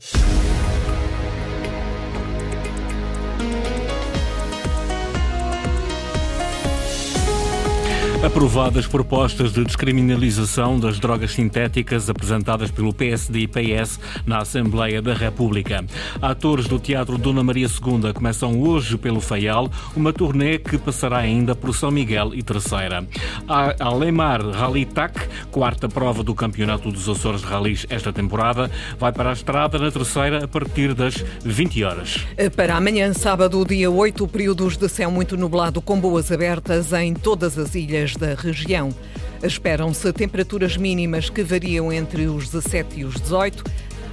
シュッ! Aprovadas propostas de descriminalização das drogas sintéticas apresentadas pelo PSD e PS na Assembleia da República. Atores do Teatro Dona Maria II começam hoje pelo Faial, uma turnê que passará ainda por São Miguel e Terceira. A Alemar Rally TAC, quarta prova do Campeonato dos Açores de Rallys esta temporada, vai para a estrada na Terceira a partir das 20 horas. Para amanhã, sábado, dia 8, períodos de céu muito nublado com boas abertas em todas as ilhas da região. Esperam-se temperaturas mínimas que variam entre os 17 e os 18,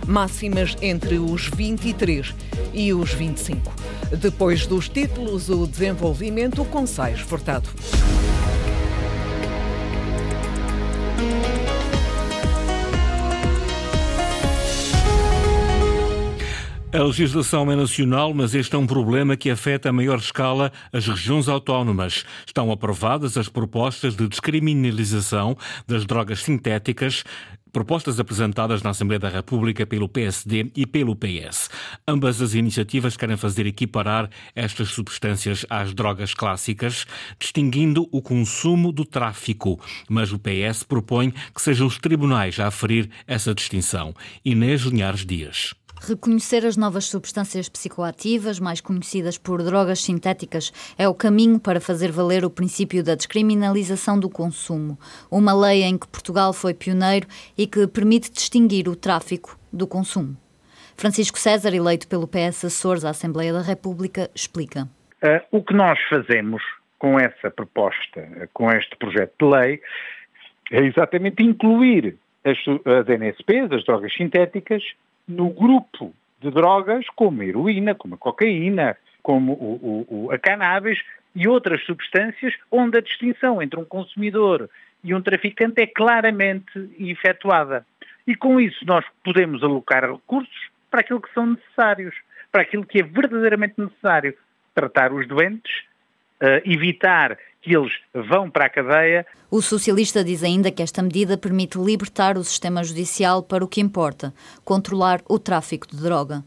máximas entre os 23 e os 25. Depois dos títulos, o desenvolvimento com Sais Furtado. A legislação é nacional, mas este é um problema que afeta a maior escala as regiões autónomas. Estão aprovadas as propostas de descriminalização das drogas sintéticas propostas apresentadas na Assembleia da República pelo PSD e pelo PS. Ambas as iniciativas querem fazer equiparar estas substâncias às drogas clássicas, distinguindo o consumo do tráfico, mas o PS propõe que sejam os tribunais a aferir essa distinção. Inês Linhares Dias. Reconhecer as novas substâncias psicoativas, mais conhecidas por drogas sintéticas, é o caminho para fazer valer o princípio da descriminalização do consumo. Uma lei em que Portugal foi pioneiro e que permite distinguir o tráfico do consumo. Francisco César, eleito pelo PS Açores à Assembleia da República, explica. Uh, o que nós fazemos com essa proposta, com este projeto de lei, é exatamente incluir as, as NSPs, as drogas sintéticas, no grupo de drogas como a heroína, como a cocaína, como o, o, o, a cannabis e outras substâncias onde a distinção entre um consumidor e um traficante é claramente efetuada. E com isso nós podemos alocar recursos para aquilo que são necessários, para aquilo que é verdadeiramente necessário. Tratar os doentes, uh, evitar que eles vão para a cadeia. O socialista diz ainda que esta medida permite libertar o sistema judicial para o que importa: controlar o tráfico de droga.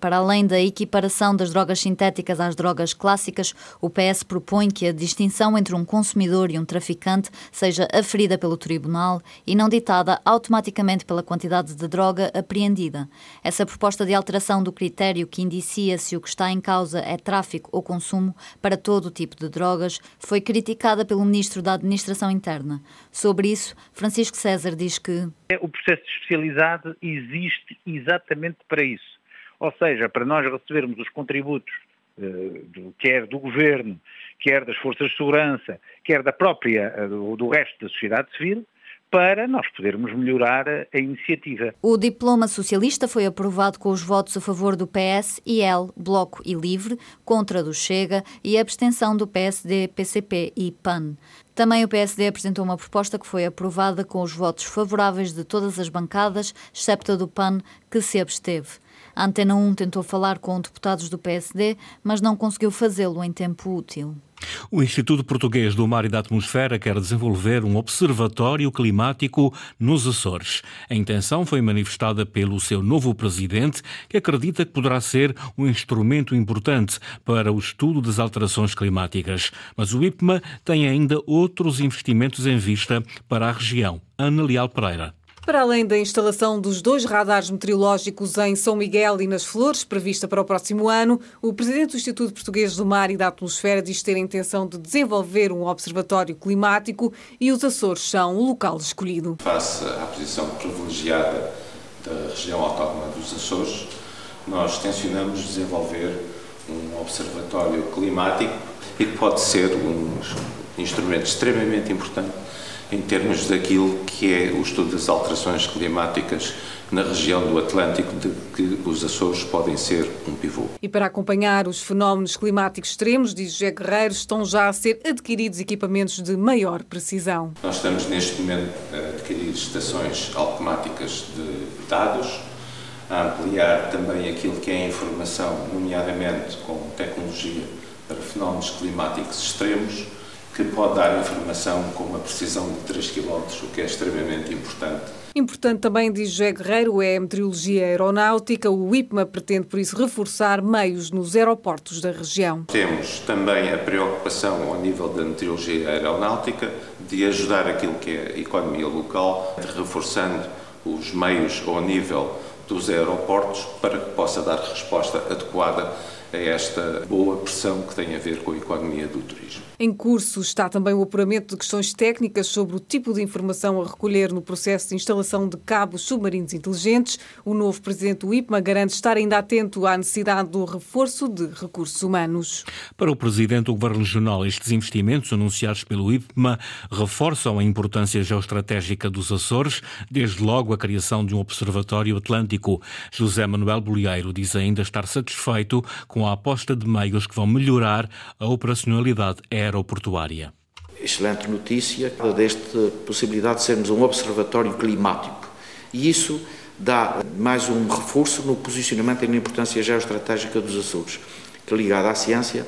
Para além da equiparação das drogas sintéticas às drogas clássicas, o PS propõe que a distinção entre um consumidor e um traficante seja aferida pelo tribunal e não ditada automaticamente pela quantidade de droga apreendida. Essa proposta de alteração do critério que indicia se o que está em causa é tráfico ou consumo para todo o tipo de drogas foi criticada pelo ministro da Administração Interna. Sobre isso, Francisco César diz que o processo especializado existe exatamente para isso ou seja, para nós recebermos os contributos, eh, quer do governo, quer das forças de segurança, quer da própria, eh, do, resto da sociedade civil, para nós podermos melhorar a, a, iniciativa. O diploma socialista foi aprovado com os votos a favor do PS, IL, Bloco e Livre, contra do Chega e a abstenção do PSD, PCP e PAN. Também o PSD apresentou uma proposta que foi aprovada com os votos favoráveis de todas as bancadas, excepto a do PAN, que se absteve. A Antena 1 tentou falar com deputados do PSD, mas não conseguiu fazê-lo em tempo útil. O Instituto Português do Mar e da Atmosfera quer desenvolver um observatório climático nos Açores. A intenção foi manifestada pelo seu novo presidente, que acredita que poderá ser um instrumento importante para o estudo das alterações climáticas. Mas o IPMA tem ainda outros investimentos em vista para a região. Ana Leal Pereira. Para além da instalação dos dois radares meteorológicos em São Miguel e nas Flores, prevista para o próximo ano, o presidente do Instituto Português do Mar e da Atmosfera diz ter a intenção de desenvolver um observatório climático e os Açores são o local escolhido. Face à posição privilegiada da região autónoma dos Açores, nós tencionamos desenvolver um observatório climático e que pode ser um instrumento extremamente importante em termos daquilo que é o estudo das alterações climáticas na região do Atlântico, de que os Açores podem ser um pivô. E para acompanhar os fenómenos climáticos extremos, diz José Guerreiro, estão já a ser adquiridos equipamentos de maior precisão. Nós estamos neste momento a adquirir estações automáticas de dados, a ampliar também aquilo que é a informação, nomeadamente com tecnologia para fenómenos climáticos extremos, que pode dar informação com uma precisão de 3 km, o que é extremamente importante. Importante também, diz José Guerreiro, é a meteorologia aeronáutica. O IPMA pretende, por isso, reforçar meios nos aeroportos da região. Temos também a preocupação ao nível da meteorologia aeronáutica de ajudar aquilo que é a economia local, reforçando os meios ao nível dos aeroportos para que possa dar resposta adequada a esta boa pressão que tem a ver com a economia do turismo. Em curso está também o apuramento de questões técnicas sobre o tipo de informação a recolher no processo de instalação de cabos submarinos inteligentes. O novo presidente do IPMA garante estar ainda atento à necessidade do reforço de recursos humanos. Para o presidente do Governo Regional, estes investimentos anunciados pelo IPMA reforçam a importância geoestratégica dos Açores, desde logo a criação de um observatório atlântico. José Manuel Bolieiro diz ainda estar satisfeito com a aposta de meios que vão melhorar a operacionalidade aérea aeroportuária. Excelente notícia desta possibilidade de sermos um observatório climático. E isso dá mais um reforço no posicionamento e na importância geoestratégica dos Açores, que ligada à ciência,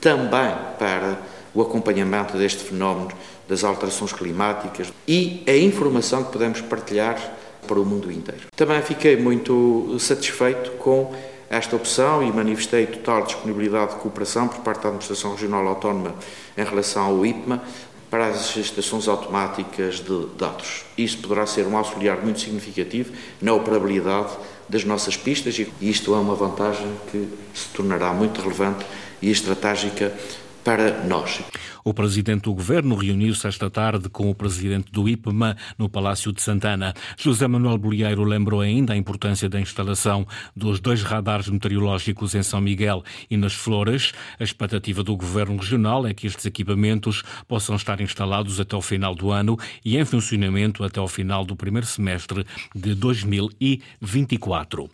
também para o acompanhamento deste fenómeno das alterações climáticas e a informação que podemos partilhar para o mundo inteiro. Também fiquei muito satisfeito com esta opção e manifestei total disponibilidade de cooperação por parte da Administração Regional Autónoma em relação ao IPMA para as estações automáticas de dados. Isso poderá ser um auxiliar muito significativo na operabilidade das nossas pistas e isto é uma vantagem que se tornará muito relevante e estratégica para nós. O presidente do governo reuniu-se esta tarde com o presidente do IPMA no Palácio de Santana. José Manuel Bolieiro lembrou ainda a importância da instalação dos dois radares meteorológicos em São Miguel e nas Flores. A expectativa do governo regional é que estes equipamentos possam estar instalados até o final do ano e em funcionamento até o final do primeiro semestre de 2024.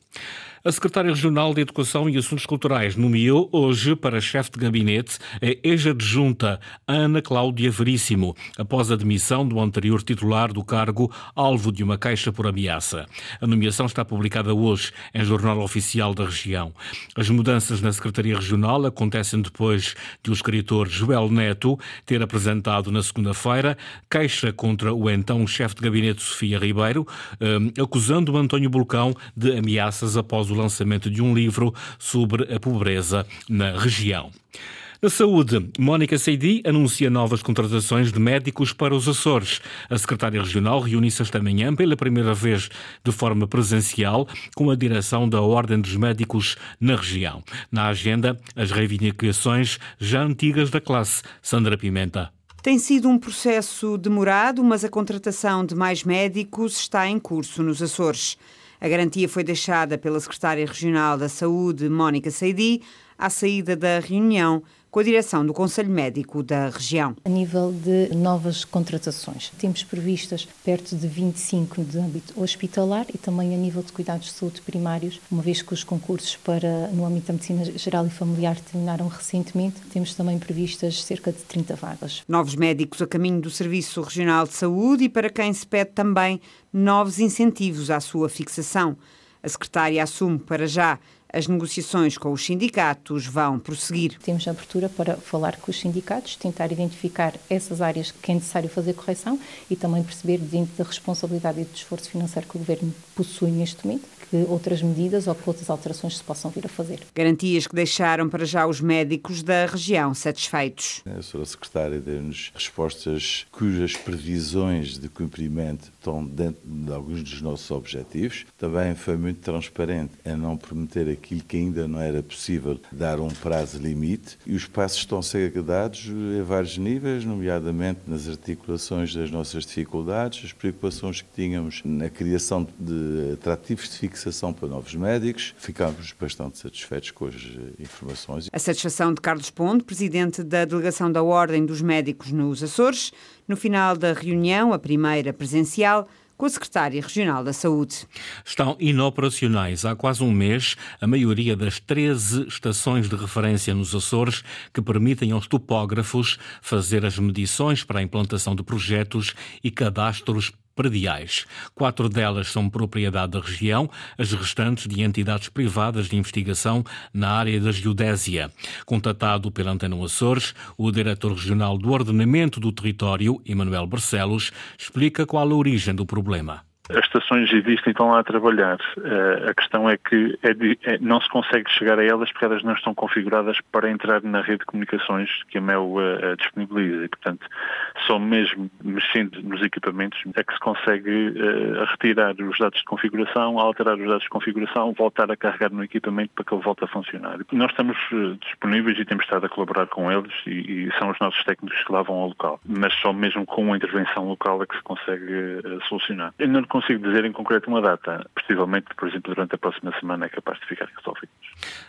A secretária regional de Educação e Assuntos Culturais nomeou hoje para chefe de gabinete a ex-adjunta Ana Cláudia Veríssimo, após a demissão do anterior titular do cargo, alvo de uma caixa por ameaça. A nomeação está publicada hoje em Jornal Oficial da Região. As mudanças na Secretaria Regional acontecem depois de o escritor Joel Neto ter apresentado na segunda-feira queixa contra o então chefe de gabinete Sofia Ribeiro, eh, acusando António Bulcão de ameaças após o lançamento de um livro sobre a pobreza na região. Na saúde, Mónica Seidi anuncia novas contratações de médicos para os Açores. A secretária regional reúne-se esta manhã pela primeira vez de forma presencial com a direção da Ordem dos Médicos na região. Na agenda, as reivindicações já antigas da classe. Sandra Pimenta. Tem sido um processo demorado, mas a contratação de mais médicos está em curso nos Açores. A garantia foi deixada pela secretária regional da Saúde, Mónica Seidi, à saída da reunião com a direção do Conselho Médico da região. A nível de novas contratações, temos previstas perto de 25 de âmbito hospitalar e também a nível de cuidados de saúde primários, uma vez que os concursos para no âmbito da medicina geral e familiar terminaram recentemente, temos também previstas cerca de 30 vagas. Novos médicos a caminho do Serviço Regional de Saúde e para quem se pede também novos incentivos à sua fixação. A secretária assume para já as negociações com os sindicatos vão prosseguir. Temos abertura para falar com os sindicatos, tentar identificar essas áreas que é necessário fazer correção e também perceber, dentro da responsabilidade e do esforço financeiro que o Governo possui neste momento, que outras medidas ou que outras alterações se possam vir a fazer. Garantias que deixaram para já os médicos da região satisfeitos. A senhora secretária deu-nos respostas cujas previsões de cumprimento estão dentro de alguns dos nossos objetivos. Também foi muito transparente a não prometer aquilo que ainda não era possível dar um prazo limite e os passos estão a ser dados a vários níveis, nomeadamente nas articulações das nossas dificuldades, as preocupações que tínhamos na criação de atrativos de fixação para novos médicos. Ficámos bastante satisfeitos com as eh, informações. A satisfação de Carlos Ponte, presidente da delegação da Ordem dos Médicos nos Açores, no final da reunião, a primeira presencial, com a Secretária Regional da Saúde. Estão inoperacionais há quase um mês a maioria das 13 estações de referência nos Açores que permitem aos topógrafos fazer as medições para a implantação de projetos e cadastros prediais. Quatro delas são propriedade da região, as restantes de entidades privadas de investigação na área da geodésia. Contatado pela Antena Açores, o diretor regional do Ordenamento do Território, Emanuel Barcelos, explica qual a origem do problema. As estações existem e estão lá a trabalhar. Uh, a questão é que é é, não se consegue chegar a elas porque elas não estão configuradas para entrar na rede de comunicações que a MEL uh, disponibiliza. E, portanto, só mesmo mexendo nos equipamentos é que se consegue retirar os dados de configuração, alterar os dados de configuração, voltar a carregar no equipamento para que ele volte a funcionar. Nós estamos disponíveis e temos estado a colaborar com eles e, e, são os nossos técnicos que lá vão ao local. Mas só mesmo com uma intervenção local é que se consegue solucionar. Eu não consigo dizer em concreto uma data. Possivelmente, por exemplo, durante a próxima semana é capaz de ficar resolvido.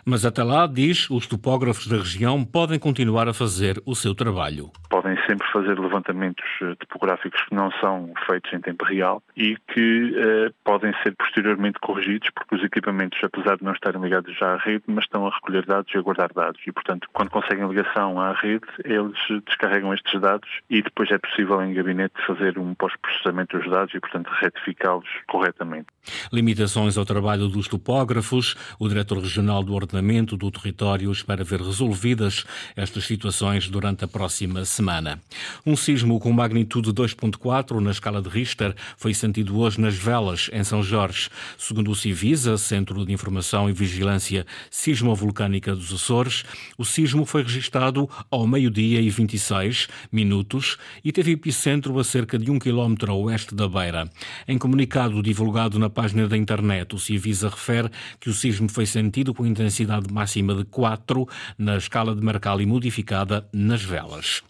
Mas até lá, diz, os topógrafos da região podem continuar a fazer o seu trabalho. Podem sempre fazer levantamentos eh, topográficos que não são feitos em tempo real e que eh, podem ser posteriormente corrigidos porque os equipamentos, apesar de não estarem ligados já à rede, mas estão a recolher dados e a guardar dados. E, portanto, quando conseguem ligação à rede, eles descarregam estes dados e depois é possível em gabinete fazer um pós-processamento dos dados e, portanto, retificá-los corretamente. Limitações ao trabalho dos topógrafos. O diretor regional do ordenamento do território espera ver resolvidas estas situações durante a próxima semana. Um sismo com magnitude 2.4 na escala de Richter foi sentido hoje nas Velas, em São Jorge. Segundo o Civisa, Centro de Informação e Vigilância Sismovolcânica dos Açores, o sismo foi registado ao meio-dia e 26 minutos e teve epicentro a cerca de um quilómetro a oeste da Beira. Em comunicado divulgado na página da internet, o Civisa refere que o sismo foi sentido com intensidade máxima de 4 na escala de Mercalli modificada nas velas.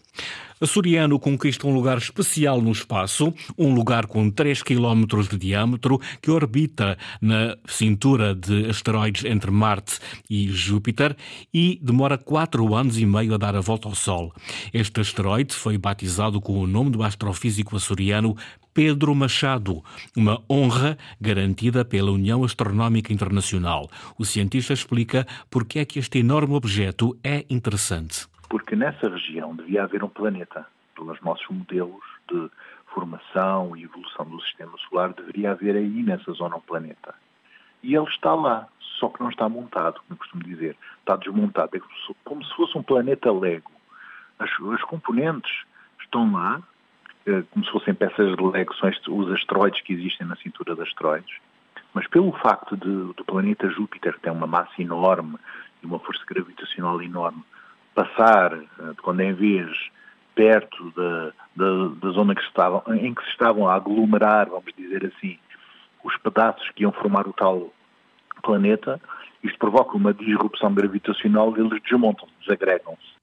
Açoriano conquista um lugar especial no espaço, um lugar com 3 km de diâmetro que orbita na cintura de asteroides entre Marte e Júpiter e demora 4 anos e meio a dar a volta ao Sol. Este asteroide foi batizado com o nome do astrofísico açoriano Pedro Machado, uma honra garantida pela União Astronómica Internacional. O cientista explica porque é que este enorme objeto é interessante. Porque nessa região devia haver um planeta. Pelos nossos modelos de formação e evolução do sistema solar, deveria haver aí nessa zona um planeta. E ele está lá, só que não está montado, como eu costumo dizer. Está desmontado. É como se fosse um planeta Lego. As, as componentes estão lá, eh, como se fossem peças de Lego, são os asteroides que existem na cintura de asteroides, mas pelo facto de, do planeta Júpiter, que tem uma massa enorme e uma força gravitacional enorme, passar, eh, quando vez, perto da, da, da zona que estavam, em que se estavam a aglomerar, vamos dizer assim, os pedaços que iam formar o tal planeta, isto provoca uma disrupção gravitacional e eles desmontam, desagregam-se.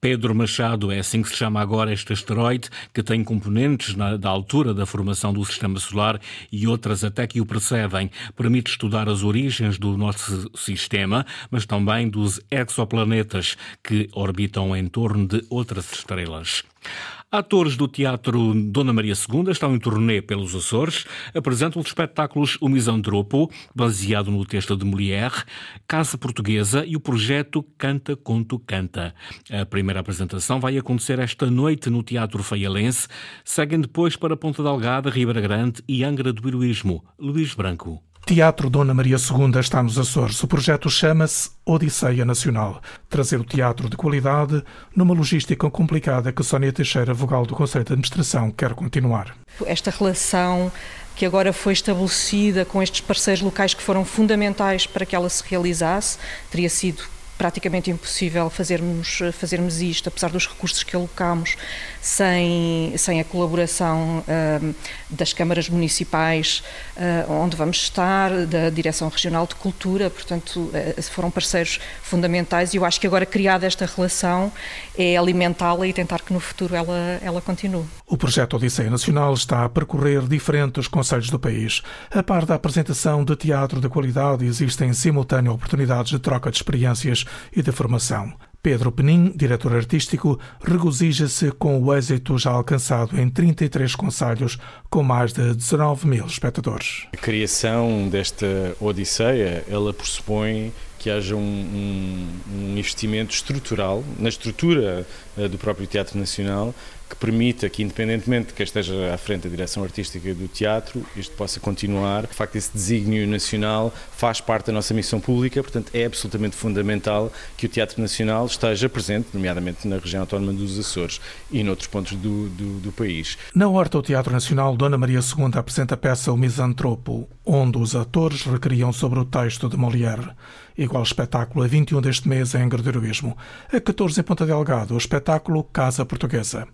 Pedro Machado é assim que se chama agora este asteroide, que tem componentes na, da altura da formação do sistema solar e outras até que o precedem. Permite estudar as origens do nosso sistema, mas também dos exoplanetas que orbitam em torno de outras estrelas. Atores do Teatro Dona Maria II estão em turnê pelos Açores, apresentam os espetáculos O Misantropo, baseado no texto de Molière, Casa Portuguesa e o projeto Canta Conto Canta. A primeira apresentação vai acontecer esta noite no Teatro Feialense, seguem depois para Ponta Delgada, Ribeira Grande e Angra do Heroísmo. Luís Branco. Teatro Dona Maria II está nos Açores. O projeto chama-se Odisseia Nacional. Trazer o teatro de qualidade numa logística complicada que Sónia Teixeira, vogal do Conselho de Administração, quer continuar. Esta relação que agora foi estabelecida com estes parceiros locais que foram fundamentais para que ela se realizasse, teria sido praticamente impossível fazermos, fazermos isto, apesar dos recursos que alocamos, sem, sem a colaboração uh, das câmaras municipais uh, onde vamos estar, da Direção Regional de Cultura, portanto, uh, foram parceiros fundamentais e eu acho que agora criada esta relação é alimentá-la e tentar que no futuro ela, ela continue. O projeto Odisseia Nacional está a percorrer diferentes conselhos do país. A par da apresentação de teatro de qualidade, existem simultâneo oportunidades de troca de experiências e de formação. Pedro Penin, diretor artístico, regozija-se com o êxito já alcançado em 33 conselhos, com mais de 19 mil espectadores. A criação desta Odisseia, ela pressupõe que haja um, um, um investimento estrutural na estrutura uh, do próprio Teatro Nacional que permita que, independentemente de que esteja à frente da direção artística do teatro, isto possa continuar. De facto, esse desígnio nacional faz parte da nossa missão pública, portanto, é absolutamente fundamental que o Teatro Nacional esteja presente, nomeadamente na região autónoma dos Açores e noutros pontos do, do, do país. Na Horta, o Teatro Nacional Dona Maria II apresenta a peça O Misantropo, onde os atores recriam sobre o texto de Molière. Igual espetáculo a 21 deste mês em Gradualismo. A 14 em Ponta Delgado, o espetáculo Casa Portuguesa.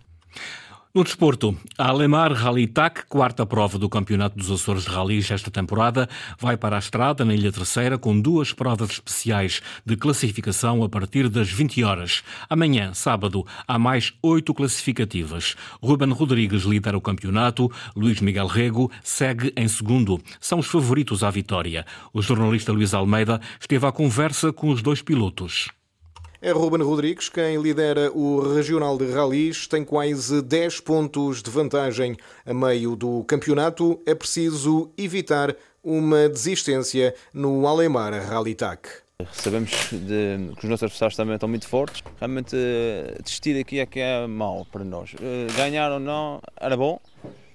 No desporto, a Alemar Rally TAC, quarta prova do Campeonato dos Açores de Rallys esta temporada, vai para a estrada na Ilha Terceira com duas provas especiais de classificação a partir das 20 horas. Amanhã, sábado, há mais oito classificativas. Ruben Rodrigues lidera o campeonato, Luís Miguel Rego segue em segundo. São os favoritos à vitória. O jornalista Luís Almeida esteve à conversa com os dois pilotos. É Ruben Rodrigues quem lidera o Regional de Rallys, tem quase 10 pontos de vantagem a meio do campeonato. É preciso evitar uma desistência no Alemar Rally TAC. Sabemos de, que os nossos adversários também estão muito fortes. Realmente, eh, desistir aqui é que é mau para nós. Eh, ganhar ou não era bom,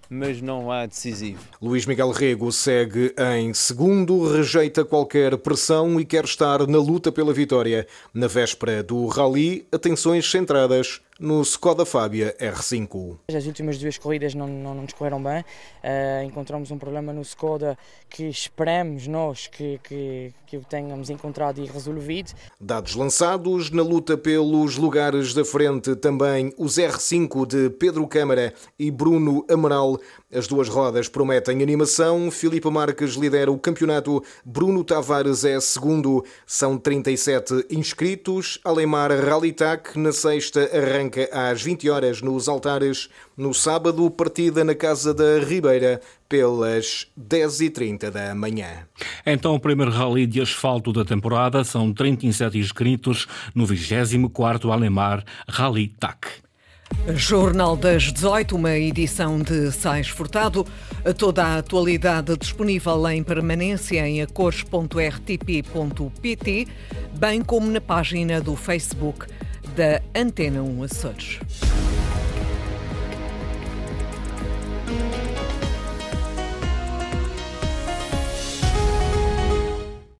mas não é decisivo. Luís Miguel Rego segue em segundo, rejeita qualquer pressão e quer estar na luta pela vitória. Na véspera do Rally, atenções centradas no Skoda Fábia R5. As últimas duas corridas não, não, não nos correram bem, uh, encontramos um problema no Skoda que esperamos nós que, que, que o tenhamos encontrado e resolvido. Dados lançados na luta pelos lugares da frente também os R5 de Pedro Câmara e Bruno Amaral. As duas rodas prometem animação. Filipe Marques lidera o campeonato. Bruno Tavares é segundo. São 37 inscritos. Alemar Rallytac na sexta arranca às 20 horas nos altares. No sábado, partida na Casa da Ribeira pelas 10h30 da manhã. Então, o primeiro rally de asfalto da temporada são 37 inscritos no 24º Alemar Rally TAC. Jornal das 18, uma edição de Sais Furtado. Toda a atualidade disponível em permanência em acores.rtp.pt, bem como na página do Facebook da Antena 1 Açores.